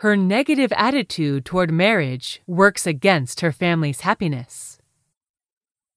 her negative attitude toward marriage works against her family's happiness.